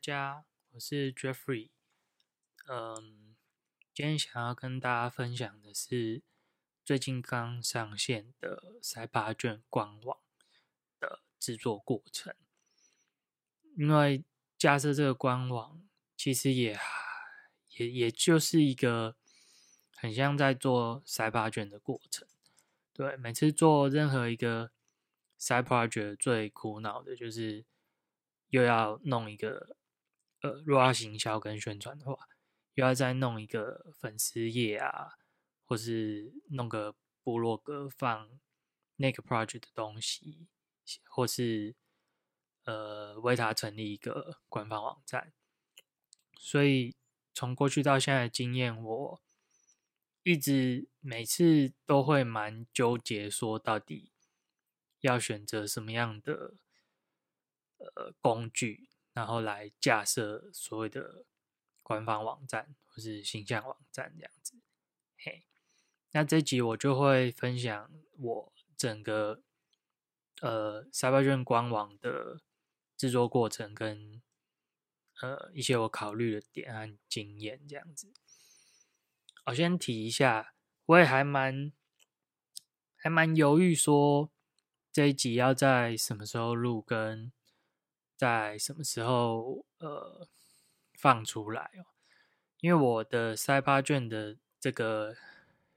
家，我是 Jeffrey。嗯，今天想要跟大家分享的是最近刚上线的赛巴卷官网的制作过程。因为架设这个官网，其实也也也就是一个很像在做赛巴卷的过程。对，每次做任何一个 side project，最苦恼的就是又要弄一个。呃，如果要行销跟宣传的话，又要再弄一个粉丝页啊，或是弄个部落格放那个 project 的东西，或是呃为他成立一个官方网站。所以从过去到现在的经验，我一直每次都会蛮纠结，说到底要选择什么样的呃工具。然后来架设所谓的官方网站或是形象网站这样子，嘿，那这集我就会分享我整个呃 c y b e r j u n 官网的制作过程跟呃一些我考虑的点和经验这样子。我先提一下，我也还蛮还蛮犹豫说这一集要在什么时候录跟。在什么时候呃放出来哦？因为我的塞巴卷的这个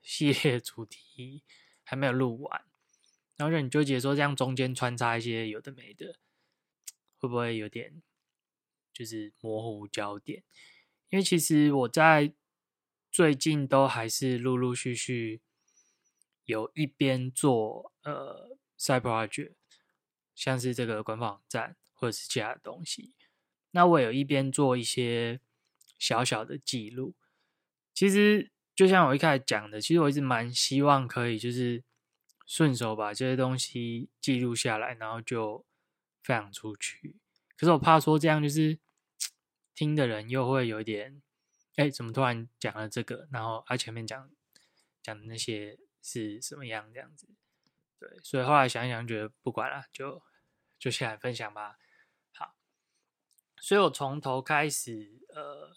系列主题还没有录完，然后就很纠结说这样中间穿插一些有的没的，会不会有点就是模糊焦点？因为其实我在最近都还是陆陆续续有一边做呃塞巴卷，像是这个官方网站。或者是其他的东西，那我有一边做一些小小的记录。其实就像我一开始讲的，其实我一直蛮希望可以就是顺手把这些东西记录下来，然后就分享出去。可是我怕说这样就是 听的人又会有点，哎，怎么突然讲了这个，然后他前面讲讲的那些是什么样这样子？对，所以后来想一想，觉得不管了，就就先来分享吧。好所以我从头开始，呃，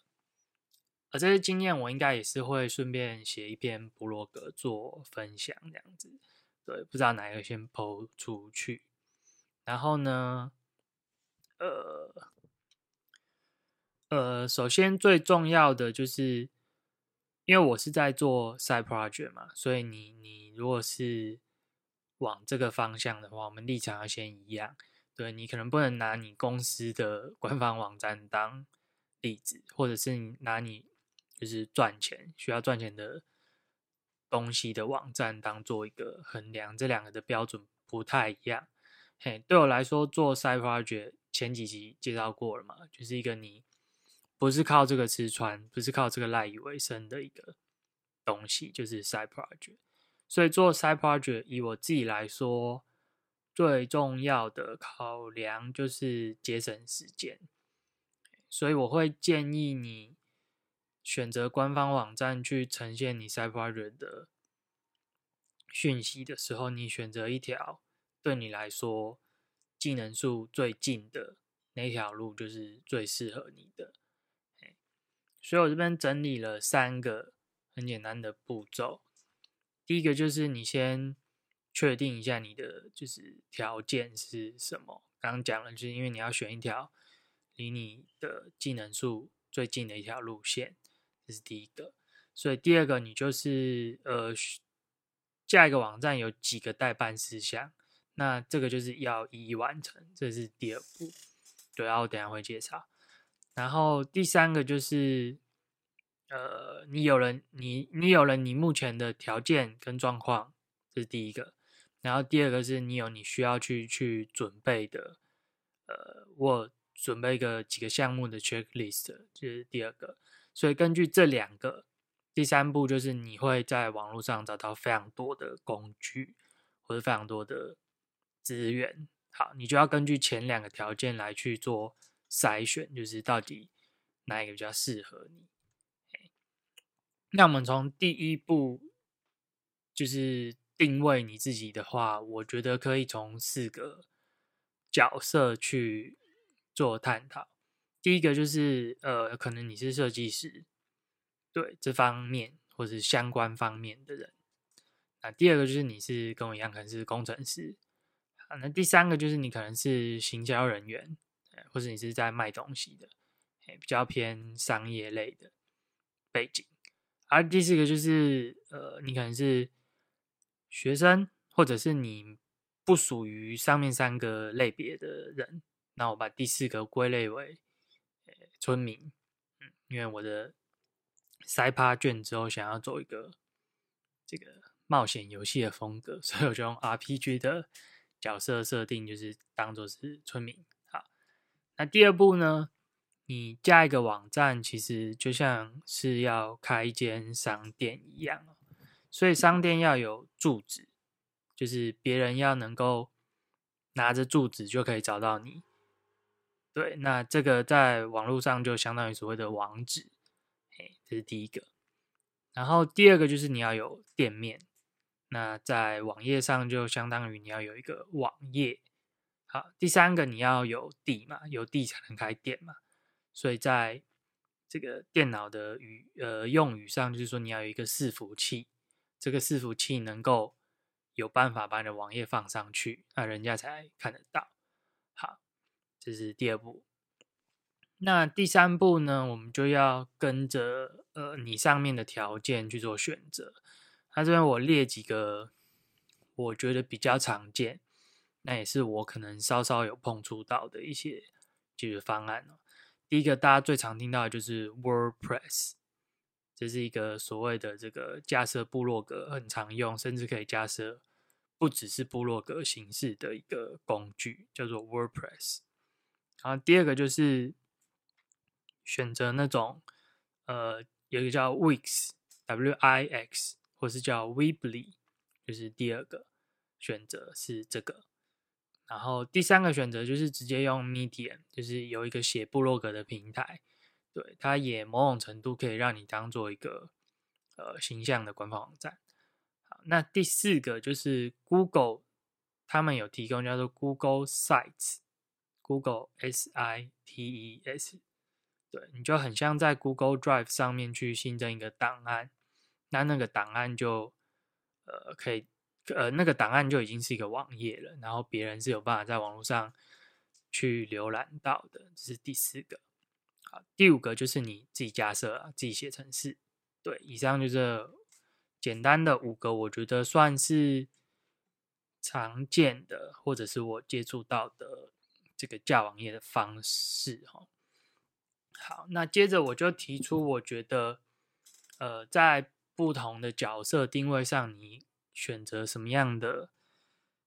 呃，这些经验我应该也是会顺便写一篇部落格做分享这样子，对，不知道哪一个先抛出去。然后呢，呃，呃，首先最重要的就是，因为我是在做 side project 嘛，所以你你如果是往这个方向的话，我们立场要先一样。对你可能不能拿你公司的官方网站当例子，或者是你拿你就是赚钱需要赚钱的东西的网站当做一个衡量，这两个的标准不太一样。嘿，对我来说做 side project 前几集介绍过了嘛，就是一个你不是靠这个吃穿，不是靠这个赖以为生的一个东西，就是 side project。所以做 side project 以我自己来说。最重要的考量就是节省时间，所以我会建议你选择官方网站去呈现你 s i b e r 的讯息的时候，你选择一条对你来说技能数最近的那条路，就是最适合你的。所以我这边整理了三个很简单的步骤，第一个就是你先。确定一下你的就是条件是什么？刚刚讲了，就是因为你要选一条离你的技能数最近的一条路线，这是第一个。所以第二个，你就是呃，下一个网站有几个代办事项，那这个就是要一一完成，这是第二步。对，然后等下会介绍。然后第三个就是，呃，你有了你你有了你目前的条件跟状况，这是第一个。然后第二个是你有你需要去去准备的，呃，我准备一个几个项目的 checklist，这是第二个。所以根据这两个，第三步就是你会在网络上找到非常多的工具或者非常多的资源。好，你就要根据前两个条件来去做筛选，就是到底哪一个比较适合你。那我们从第一步就是。定位你自己的话，我觉得可以从四个角色去做探讨。第一个就是呃，可能你是设计师，对这方面或是相关方面的人。那第二个就是你是跟我一样，可能是工程师。啊，那第三个就是你可能是行销人员，或者你是在卖东西的，比较偏商业类的背景。而第四个就是呃，你可能是学生，或者是你不属于上面三个类别的人。那我把第四个归类为呃村民，嗯，因为我的塞趴卷之后想要做一个这个冒险游戏的风格，所以我就用 RPG 的角色设定，就是当做是村民。好，那第二步呢？你加一个网站，其实就像是要开一间商店一样所以商店要有住址，就是别人要能够拿着住址就可以找到你。对，那这个在网络上就相当于所谓的网址，哎，这是第一个。然后第二个就是你要有店面，那在网页上就相当于你要有一个网页。好，第三个你要有地嘛，有地才能开店嘛。所以在这个电脑的语呃用语上，就是说你要有一个伺服器，这个伺服器能够有办法把你的网页放上去，那人家才看得到。好。这是第二步，那第三步呢？我们就要跟着呃你上面的条件去做选择。那这边我列几个我觉得比较常见，那也是我可能稍稍有碰触到的一些解决方案哦。第一个大家最常听到的就是 WordPress，这是一个所谓的这个架设部落格很常用，甚至可以架设不只是部落格形式的一个工具，叫做 WordPress。然后第二个就是选择那种，呃，有一个叫 Wix，W I X，或是叫 Weebly，就是第二个选择是这个。然后第三个选择就是直接用 Medium，就是有一个写部落格的平台，对，它也某种程度可以让你当做一个呃形象的官方网站。好，那第四个就是 Google，他们有提供叫做 Google Sites。Google S I T E S，对，你就很像在 Google Drive 上面去新增一个档案，那那个档案就呃可以呃那个档案就已经是一个网页了，然后别人是有办法在网络上去浏览到的，这是第四个。第五个就是你自己架设啊、自己写程式。对，以上就是简单的五个，我觉得算是常见的，或者是我接触到的。这个架网页的方式，哈，好，那接着我就提出，我觉得，呃，在不同的角色定位上，你选择什么样的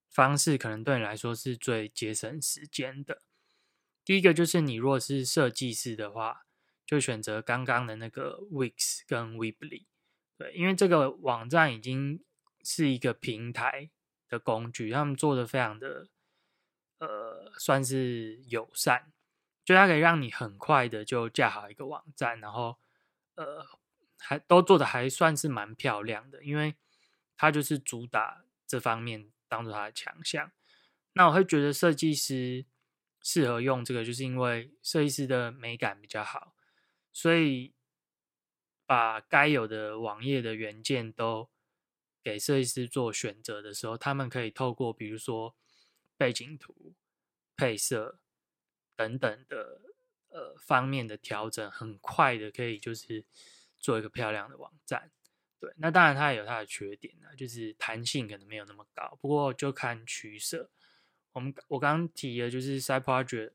方式，可能对你来说是最节省时间的。第一个就是你如果是设计师的话，就选择刚刚的那个 Wix 跟 Weebly，对，因为这个网站已经是一个平台的工具，他们做的非常的。呃，算是友善，就它可以让你很快的就架好一个网站，然后呃，还都做的还算是蛮漂亮的，因为它就是主打这方面当做它的强项。那我会觉得设计师适合用这个，就是因为设计师的美感比较好，所以把该有的网页的原件都给设计师做选择的时候，他们可以透过比如说。背景图、配色等等的呃方面的调整，很快的可以就是做一个漂亮的网站。对，那当然它也有它的缺点呢，就是弹性可能没有那么高。不过就看取舍。我们我刚刚提的就是 side project，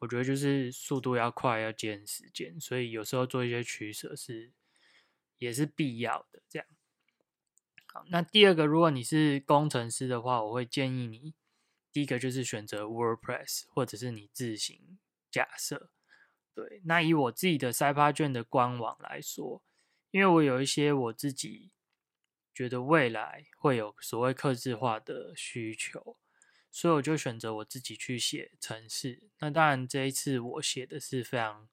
我觉得就是速度要快，要节省时间，所以有时候做一些取舍是也是必要的。这样。好，那第二个，如果你是工程师的话，我会建议你。第一个就是选择 WordPress，或者是你自行假设。对，那以我自己的塞帕卷的官网来说，因为我有一些我自己觉得未来会有所谓刻字化的需求，所以我就选择我自己去写程式。那当然这一次我写的是非常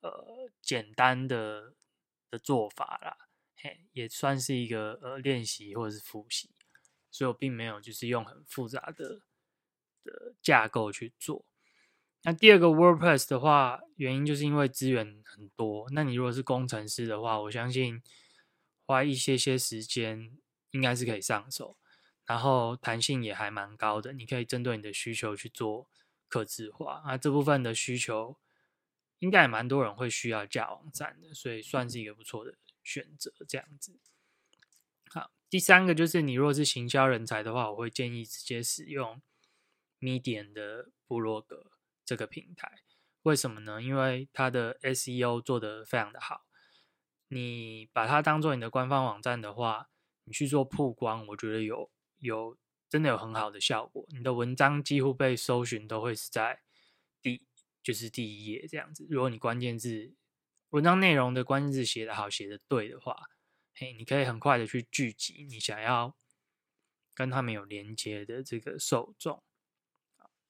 呃简单的的做法啦，嘿，也算是一个呃练习或者是复习。所以我并没有就是用很复杂的的架构去做。那第二个 WordPress 的话，原因就是因为资源很多。那你如果是工程师的话，我相信花一些些时间应该是可以上手，然后弹性也还蛮高的。你可以针对你的需求去做刻字化啊，这部分的需求应该也蛮多人会需要架网站的，所以算是一个不错的选择。这样子，好，第三个就是你如果是行销人才的话，我会建议直接使用 Medium 的部落格。这个平台为什么呢？因为它的 SEO 做得非常的好。你把它当做你的官方网站的话，你去做曝光，我觉得有有真的有很好的效果。你的文章几乎被搜寻都会是在第就是第一页这样子。如果你关键字文章内容的关键字写得好、写得对的话，嘿，你可以很快的去聚集你想要跟他们有连接的这个受众。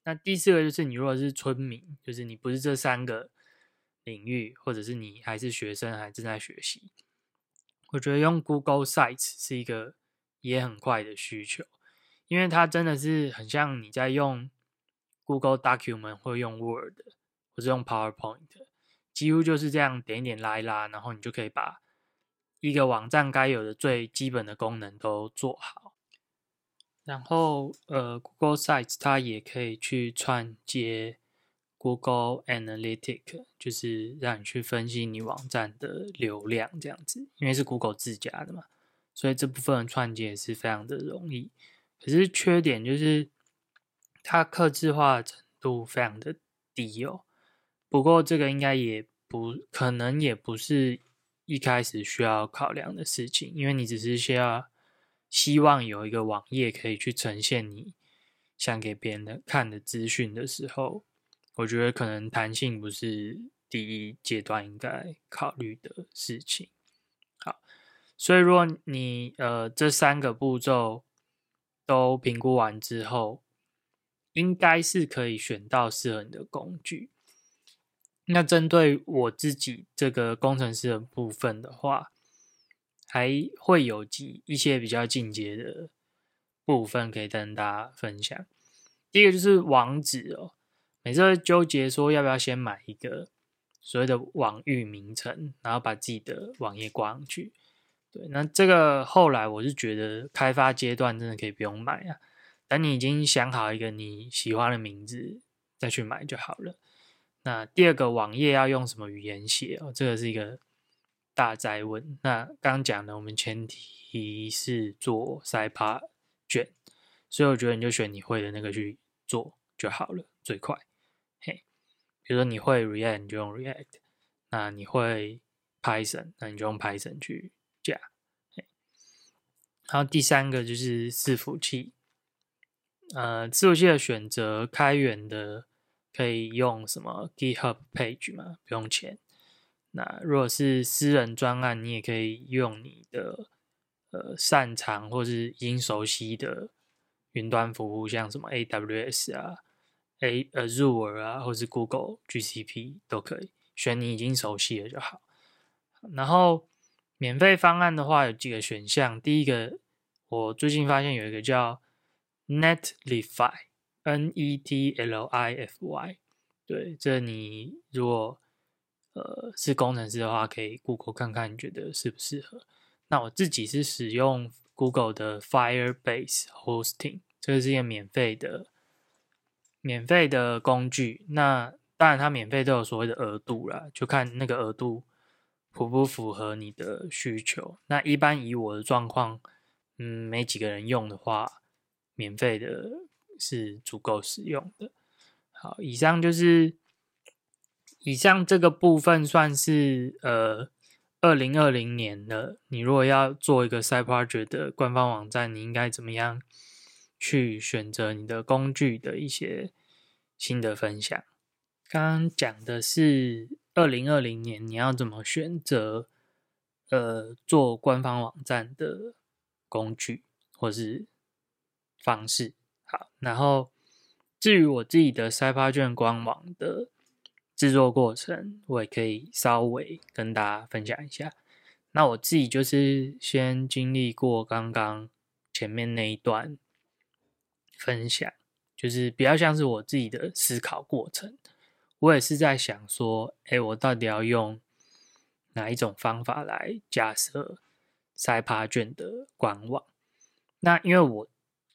那第四个就是，你如果是村民，就是你不是这三个领域，或者是你还是学生，还正在学习，我觉得用 Google Sites 是一个也很快的需求，因为它真的是很像你在用 Google Document 或用 Word 或是用 PowerPoint，几乎就是这样点一点拉一拉，然后你就可以把一个网站该有的最基本的功能都做好。然后，呃，Google Sites 它也可以去串接 Google Analytic，就是让你去分析你网站的流量这样子。因为是 Google 自家的嘛，所以这部分的串接是非常的容易。可是缺点就是它刻字化程度非常的低哦。不过这个应该也不可能，也不是一开始需要考量的事情，因为你只是需要。希望有一个网页可以去呈现你想给别人的看的资讯的时候，我觉得可能弹性不是第一阶段应该考虑的事情。所以如果你呃这三个步骤都评估完之后，应该是可以选到适合你的工具。那针对我自己这个工程师的部分的话，还会有几一些比较进阶的部分可以跟大家分享。第一个就是网址哦，每次会纠结说要不要先买一个所谓的网域名称，然后把自己的网页挂上去。对，那这个后来我是觉得开发阶段真的可以不用买啊，等你已经想好一个你喜欢的名字再去买就好了。那第二个网页要用什么语言写哦，这个是一个。大灾问，那刚讲的，我们前提是做塞帕卷，所以我觉得你就选你会的那个去做就好了，最快。嘿，比如说你会 React，你就用 React；那你会 Python，那你就用 Python 去。然后第三个就是伺服器，呃，伺服器的选择，开源的可以用什么 GitHub Page 嘛，不用钱。那如果是私人专案，你也可以用你的呃擅长或是已经熟悉的云端服务，像什么 AWS 啊、A Azure 啊，或是 Google GCP 都可以选你已经熟悉的就好。然后免费方案的话有几个选项，第一个我最近发现有一个叫 Netlify，N E T L I F Y，对，这你如果呃，是工程师的话，可以 Google 看看，你觉得适不适合？那我自己是使用 Google 的 Firebase Hosting，这个是一个免费的免费的工具。那当然，它免费都有所谓的额度啦，就看那个额度符不符合你的需求。那一般以我的状况，嗯，没几个人用的话，免费的是足够使用的。好，以上就是。以上这个部分算是呃，二零二零年的你如果要做一个 Side Project 的官方网站，你应该怎么样去选择你的工具的一些新的分享。刚刚讲的是二零二零年你要怎么选择呃做官方网站的工具或是方式。好，然后至于我自己的 Side Project 官网的。制作过程我也可以稍微跟大家分享一下。那我自己就是先经历过刚刚前面那一段分享，就是比较像是我自己的思考过程。我也是在想说，哎，我到底要用哪一种方法来假设塞趴卷的官网？那因为我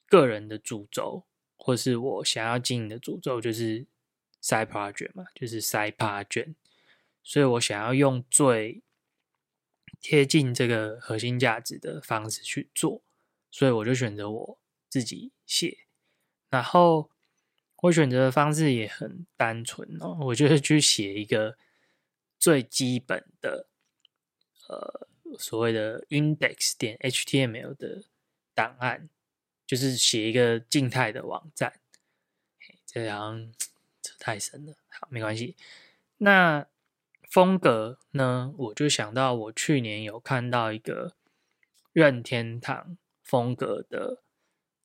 个人的主轴，或是我想要经营的主轴就是塞趴卷嘛，就是塞趴卷，所以我想要用最贴近这个核心价值的方式去做，所以我就选择我自己写，然后。我选择的方式也很单纯哦，我就是去写一个最基本的，呃，所谓的 index 点 html 的档案，就是写一个静态的网站。这样这太深了，好，没关系。那风格呢？我就想到我去年有看到一个任天堂风格的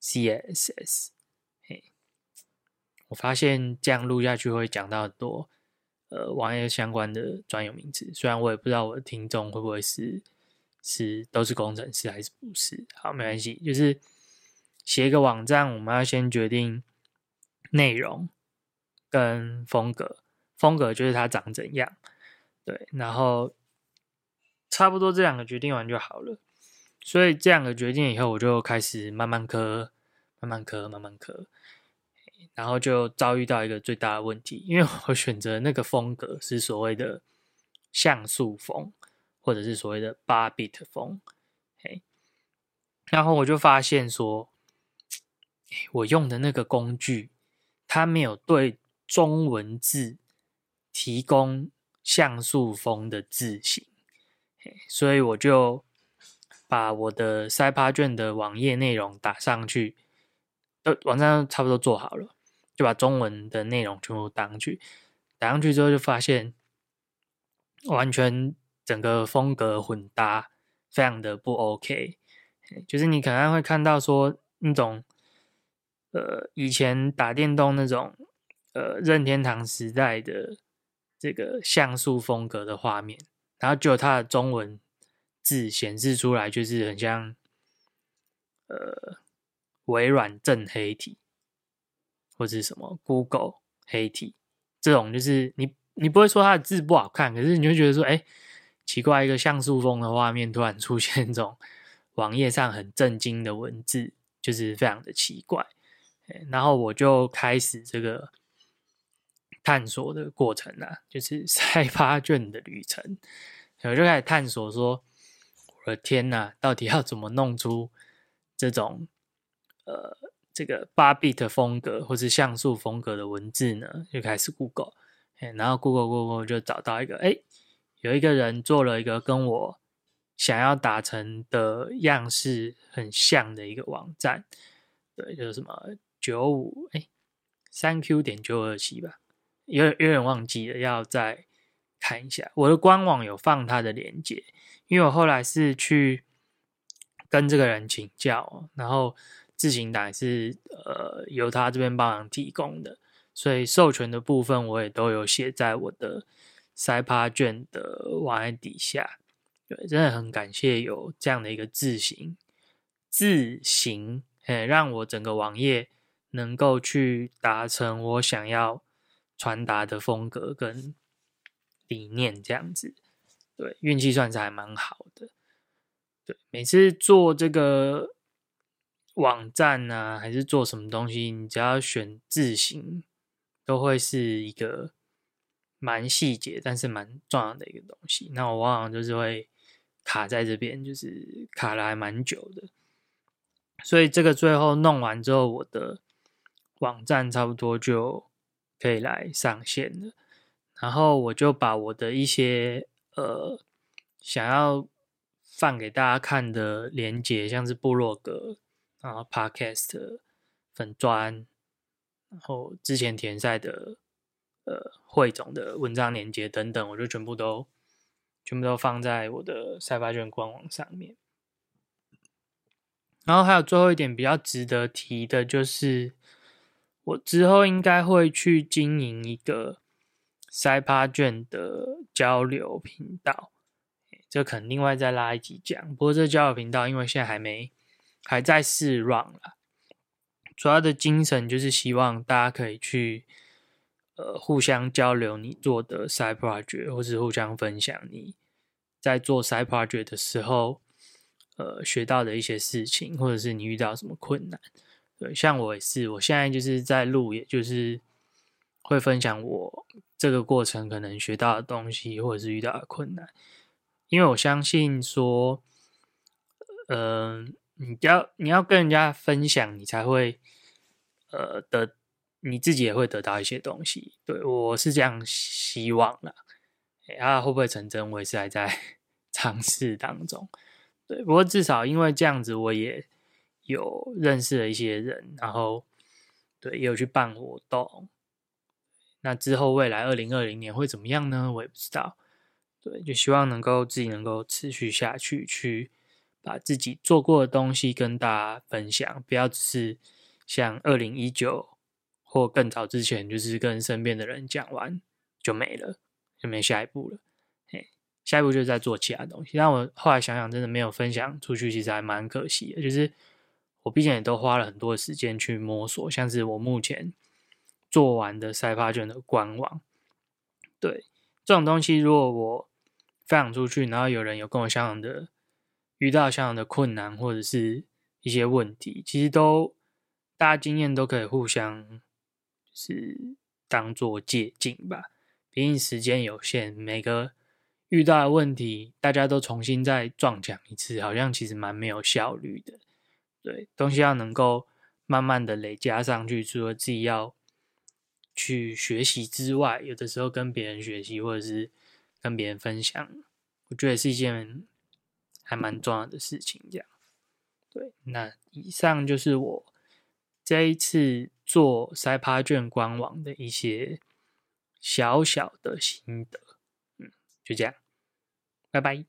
CSS。我发现这样录下去会讲到很多呃网页相关的专有名词，虽然我也不知道我的听众会不会是是都是工程师还是不是，好没关系，就是写一个网站，我们要先决定内容跟风格，风格就是它长怎样，对，然后差不多这两个决定完就好了。所以这两个决定以后，我就开始慢慢磕，慢慢磕，慢慢磕。然后就遭遇到一个最大的问题，因为我选择那个风格是所谓的像素风，或者是所谓的八 bit 风，嘿，然后我就发现说，我用的那个工具，它没有对中文字提供像素风的字型，所以我就把我的塞帕卷的网页内容打上去，呃，网站差不多做好了。就把中文的内容全部打上去，打上去之后就发现完全整个风格混搭，非常的不 OK。就是你可能会看到说那种呃以前打电动那种呃任天堂时代的这个像素风格的画面，然后就它的中文字显示出来就是很像呃微软正黑体。或者是什么 Google 黑体这种，就是你你不会说它的字不好看，可是你就觉得说，哎，奇怪，一个像素风的画面突然出现这种网页上很震惊的文字，就是非常的奇怪。然后我就开始这个探索的过程啊，就是塞发卷的旅程。我就开始探索说，我的天呐，到底要怎么弄出这种呃。这个八 bit 风格或是像素风格的文字呢，就开始 Google，然后 Google Google 就找到一个，哎，有一个人做了一个跟我想要达成的样式很像的一个网站，对，就是什么九五哎三 Q 点九二七吧，有有点忘记了，要再看一下。我的官网有放他的链接，因为我后来是去跟这个人请教，然后。自行档是呃由他这边帮忙提供的，所以授权的部分我也都有写在我的塞趴卷的网页底下。对，真的很感谢有这样的一个字形，字形，哎，让我整个网页能够去达成我想要传达的风格跟理念，这样子。对，运气算是还蛮好的。对，每次做这个。网站呢，还是做什么东西？你只要选字型，都会是一个蛮细节，但是蛮重要的一个东西。那我往往就是会卡在这边，就是卡了还蛮久的。所以这个最后弄完之后，我的网站差不多就可以来上线了。然后我就把我的一些呃想要放给大家看的连接，像是部落格。然后，Podcast 粉砖，然后之前填赛的呃汇总的文章连接等等，我就全部都全部都放在我的赛发卷官网上面。然后还有最后一点比较值得提的，就是我之后应该会去经营一个赛发卷的交流频道，这可能另外再拉一集讲。不过这交流频道，因为现在还没。还在试 run 了，主要的精神就是希望大家可以去，呃互相交流你做的 side project，或是互相分享你在做 side project 的时候，呃学到的一些事情，或者是你遇到什么困难。对，像我也是，我现在就是在录，也就是会分享我这个过程可能学到的东西，或者是遇到的困难。因为我相信说，嗯，你要你要跟人家分享，你才会呃得你自己也会得到一些东西。对我是这样希望啦，啊会不会成真，我也是还在 尝试当中。对，不过至少因为这样子，我也。有认识了一些人，然后对也有去办活动。那之后未来二零二零年会怎么样呢？我也不知道。对，就希望能够自己能够持续下去，去把自己做过的东西跟大家分享，不要只是像二零一九或更早之前，就是跟身边的人讲完就没了，就没下一步了。嘿，下一步就是在做其他东西。但我后来想想，真的没有分享出去，其实还蛮可惜的，就是。我毕竟也都花了很多时间去摸索，像是我目前做完的赛发卷的官网，对这种东西，如果我分享出去，然后有人有跟我相同的遇到相同的困难或者是一些问题，其实都大家经验都可以互相是当做借鉴吧。毕竟时间有限，每个遇到的问题大家都重新再撞墙一次，好像其实蛮没有效率的。对，东西要能够慢慢的累加上去，除了自己要去学习之外，有的时候跟别人学习或者是跟别人分享，我觉得是一件还蛮重要的事情。这样，对，那以上就是我这一次做塞趴卷官网的一些小小的心得，嗯，就这样，拜拜。